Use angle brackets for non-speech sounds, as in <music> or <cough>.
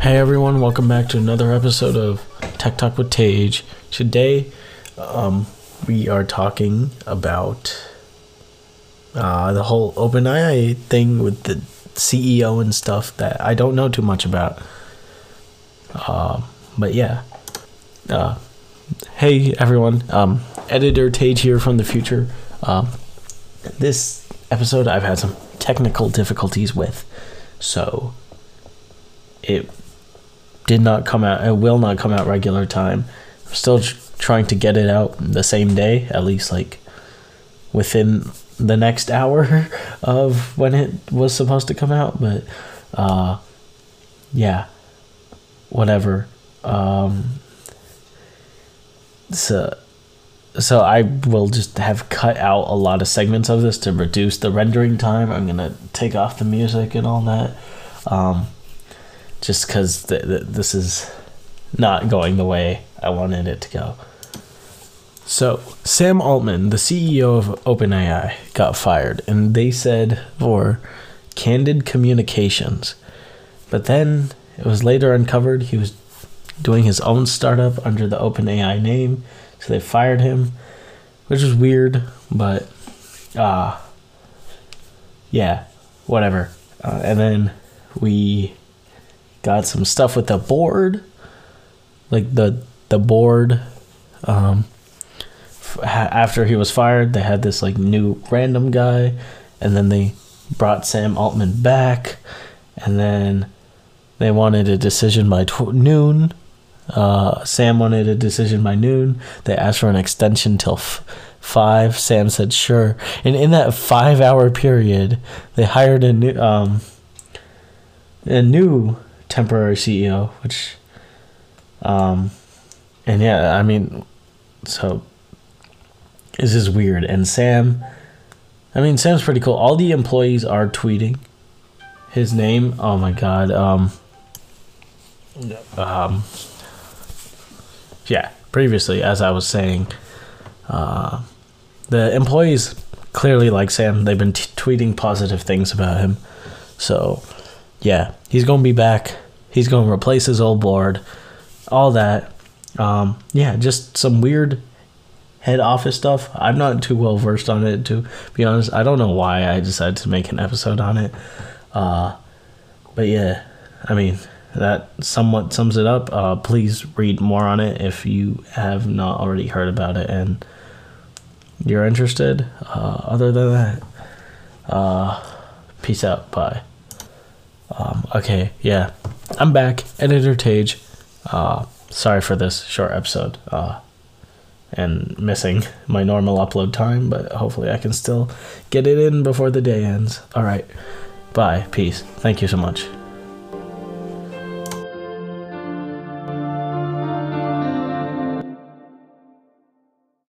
Hey everyone, welcome back to another episode of Tech Talk with Tage. Today, um, we are talking about uh, the whole OpenAI thing with the CEO and stuff that I don't know too much about. Uh, but yeah. Uh, hey everyone, um, editor Tage here from the future. Um, this episode I've had some technical difficulties with, so it did not come out. It will not come out regular time. I'm still tr- trying to get it out the same day, at least like within the next hour <laughs> of when it was supposed to come out. But uh, yeah, whatever. Um, so so I will just have cut out a lot of segments of this to reduce the rendering time. I'm gonna take off the music and all that. Um, just because th- th- this is not going the way I wanted it to go. So, Sam Altman, the CEO of OpenAI, got fired, and they said for candid communications. But then it was later uncovered he was doing his own startup under the OpenAI name, so they fired him, which was weird, but uh yeah, whatever. Uh, and then we got some stuff with the board like the the board um f- after he was fired they had this like new random guy and then they brought Sam Altman back and then they wanted a decision by tw- noon. Uh, Sam wanted a decision by noon. They asked for an extension till f- 5 Sam said sure. And in that 5 hour period they hired a new um a new temporary CEO, which, um, and yeah, I mean, so this is weird. And Sam, I mean, Sam's pretty cool. All the employees are tweeting his name. Oh my god. Um, um, yeah. Previously, as I was saying, uh, the employees clearly like Sam. They've been t- tweeting positive things about him. So, yeah, he's gonna be back. He's gonna replace his old board, all that. Um, yeah, just some weird head office stuff. I'm not too well versed on it to be honest. I don't know why I decided to make an episode on it. Uh, but yeah, I mean that somewhat sums it up. Uh, please read more on it if you have not already heard about it and you're interested. Uh, other than that, uh, peace out. Bye. Um, okay, yeah, I'm back. Editor Tage. Uh, sorry for this short episode. Uh, and missing my normal upload time, but hopefully I can still get it in before the day ends. All right. Bye. Peace. Thank you so much.